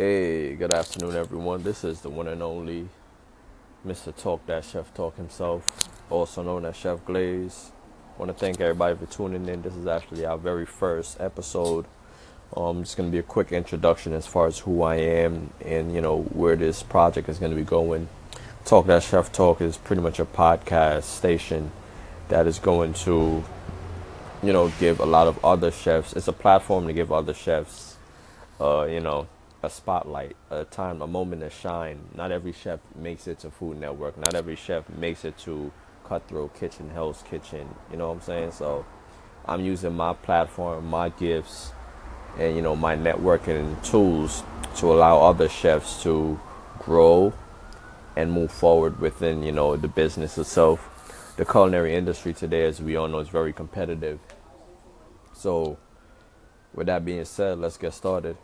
Hey, good afternoon, everyone. This is the one and only Mr. Talk That Chef Talk himself, also known as Chef Glaze. I want to thank everybody for tuning in. This is actually our very first episode. Um, it's going to be a quick introduction as far as who I am and you know where this project is going to be going. Talk That Chef Talk is pretty much a podcast station that is going to you know give a lot of other chefs. It's a platform to give other chefs, uh, you know a spotlight, a time, a moment to shine. Not every chef makes it to Food Network. Not every chef makes it to Cutthroat Kitchen, Hell's Kitchen. You know what I'm saying? So I'm using my platform, my gifts, and you know my networking tools to allow other chefs to grow and move forward within you know the business itself. The culinary industry today, as we all know, is very competitive. So, with that being said, let's get started.